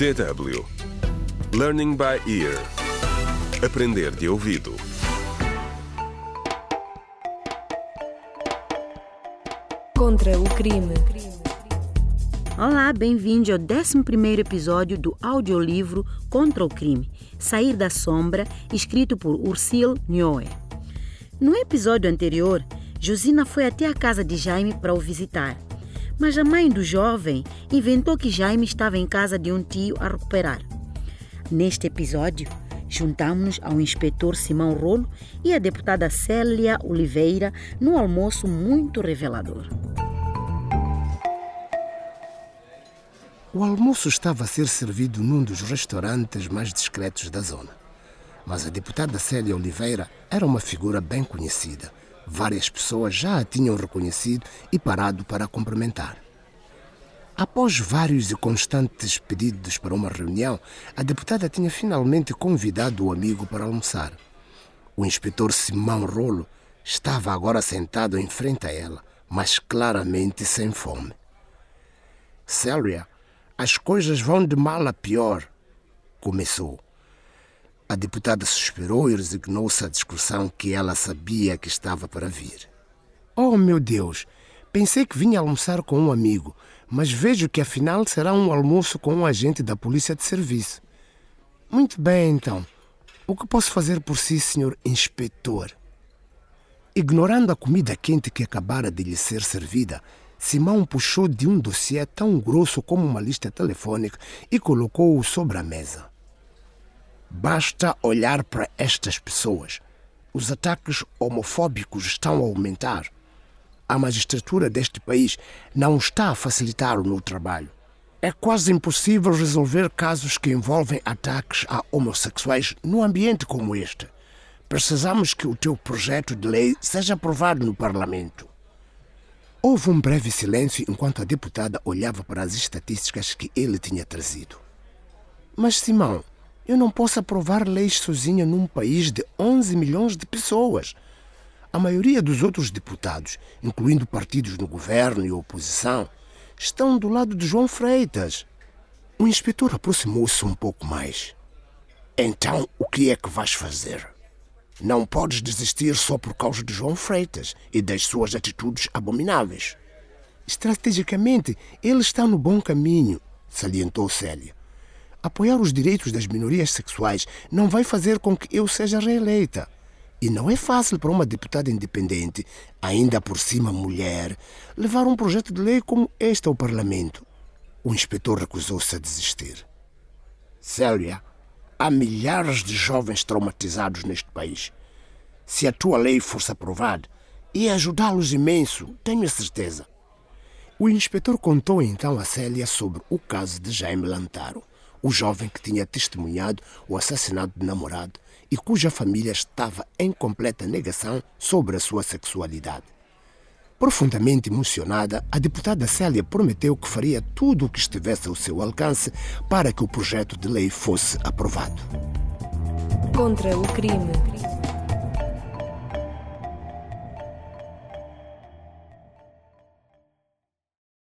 DW Learning by Ear Aprender de ouvido Contra o crime. Olá, bem-vindo ao 11 episódio do audiolivro Contra o Crime, Sair da Sombra, escrito por Ursil Nhoe. No episódio anterior, Josina foi até a casa de Jaime para o visitar, mas a mãe do jovem inventou que Jaime estava em casa de um tio a recuperar. Neste episódio, juntamos-nos ao inspetor Simão Rolo e à deputada Célia Oliveira num almoço muito revelador. O almoço estava a ser servido num dos restaurantes mais discretos da zona. Mas a deputada Célia Oliveira era uma figura bem conhecida. Várias pessoas já a tinham reconhecido e parado para a cumprimentar. Após vários e constantes pedidos para uma reunião, a deputada tinha finalmente convidado o amigo para almoçar. O inspetor Simão Rolo estava agora sentado em frente a ela, mas claramente sem fome. Célia, as coisas vão de mal a pior, começou. A deputada suspirou e resignou-se à discussão que ela sabia que estava para vir. Oh, meu Deus! Pensei que vinha almoçar com um amigo, mas vejo que afinal será um almoço com um agente da polícia de serviço. Muito bem, então. O que posso fazer por si, senhor inspetor? Ignorando a comida quente que acabara de lhe ser servida, Simão puxou de um dossiê tão grosso como uma lista telefônica e colocou-o sobre a mesa. Basta olhar para estas pessoas. Os ataques homofóbicos estão a aumentar. A magistratura deste país não está a facilitar o meu trabalho. É quase impossível resolver casos que envolvem ataques a homossexuais num ambiente como este. Precisamos que o teu projeto de lei seja aprovado no Parlamento. Houve um breve silêncio enquanto a deputada olhava para as estatísticas que ele tinha trazido. Mas, Simão, eu não posso aprovar leis sozinha num país de 11 milhões de pessoas. A maioria dos outros deputados, incluindo partidos no governo e oposição, estão do lado de João Freitas. O inspetor aproximou-se um pouco mais. Então, o que é que vais fazer? Não podes desistir só por causa de João Freitas e das suas atitudes abomináveis. Estrategicamente, ele está no bom caminho, salientou Célia. Apoiar os direitos das minorias sexuais não vai fazer com que eu seja reeleita. E não é fácil para uma deputada independente, ainda por cima mulher, levar um projeto de lei como este ao Parlamento. O inspetor recusou-se a desistir. Célia, há milhares de jovens traumatizados neste país. Se a tua lei fosse aprovada, ia ajudá-los imenso, tenho a certeza. O inspetor contou então a Célia sobre o caso de Jaime Lantaro, o jovem que tinha testemunhado o assassinato do namorado e cuja família estava em completa negação sobre a sua sexualidade. Profundamente emocionada, a deputada Célia prometeu que faria tudo o que estivesse ao seu alcance para que o projeto de lei fosse aprovado. Contra o crime.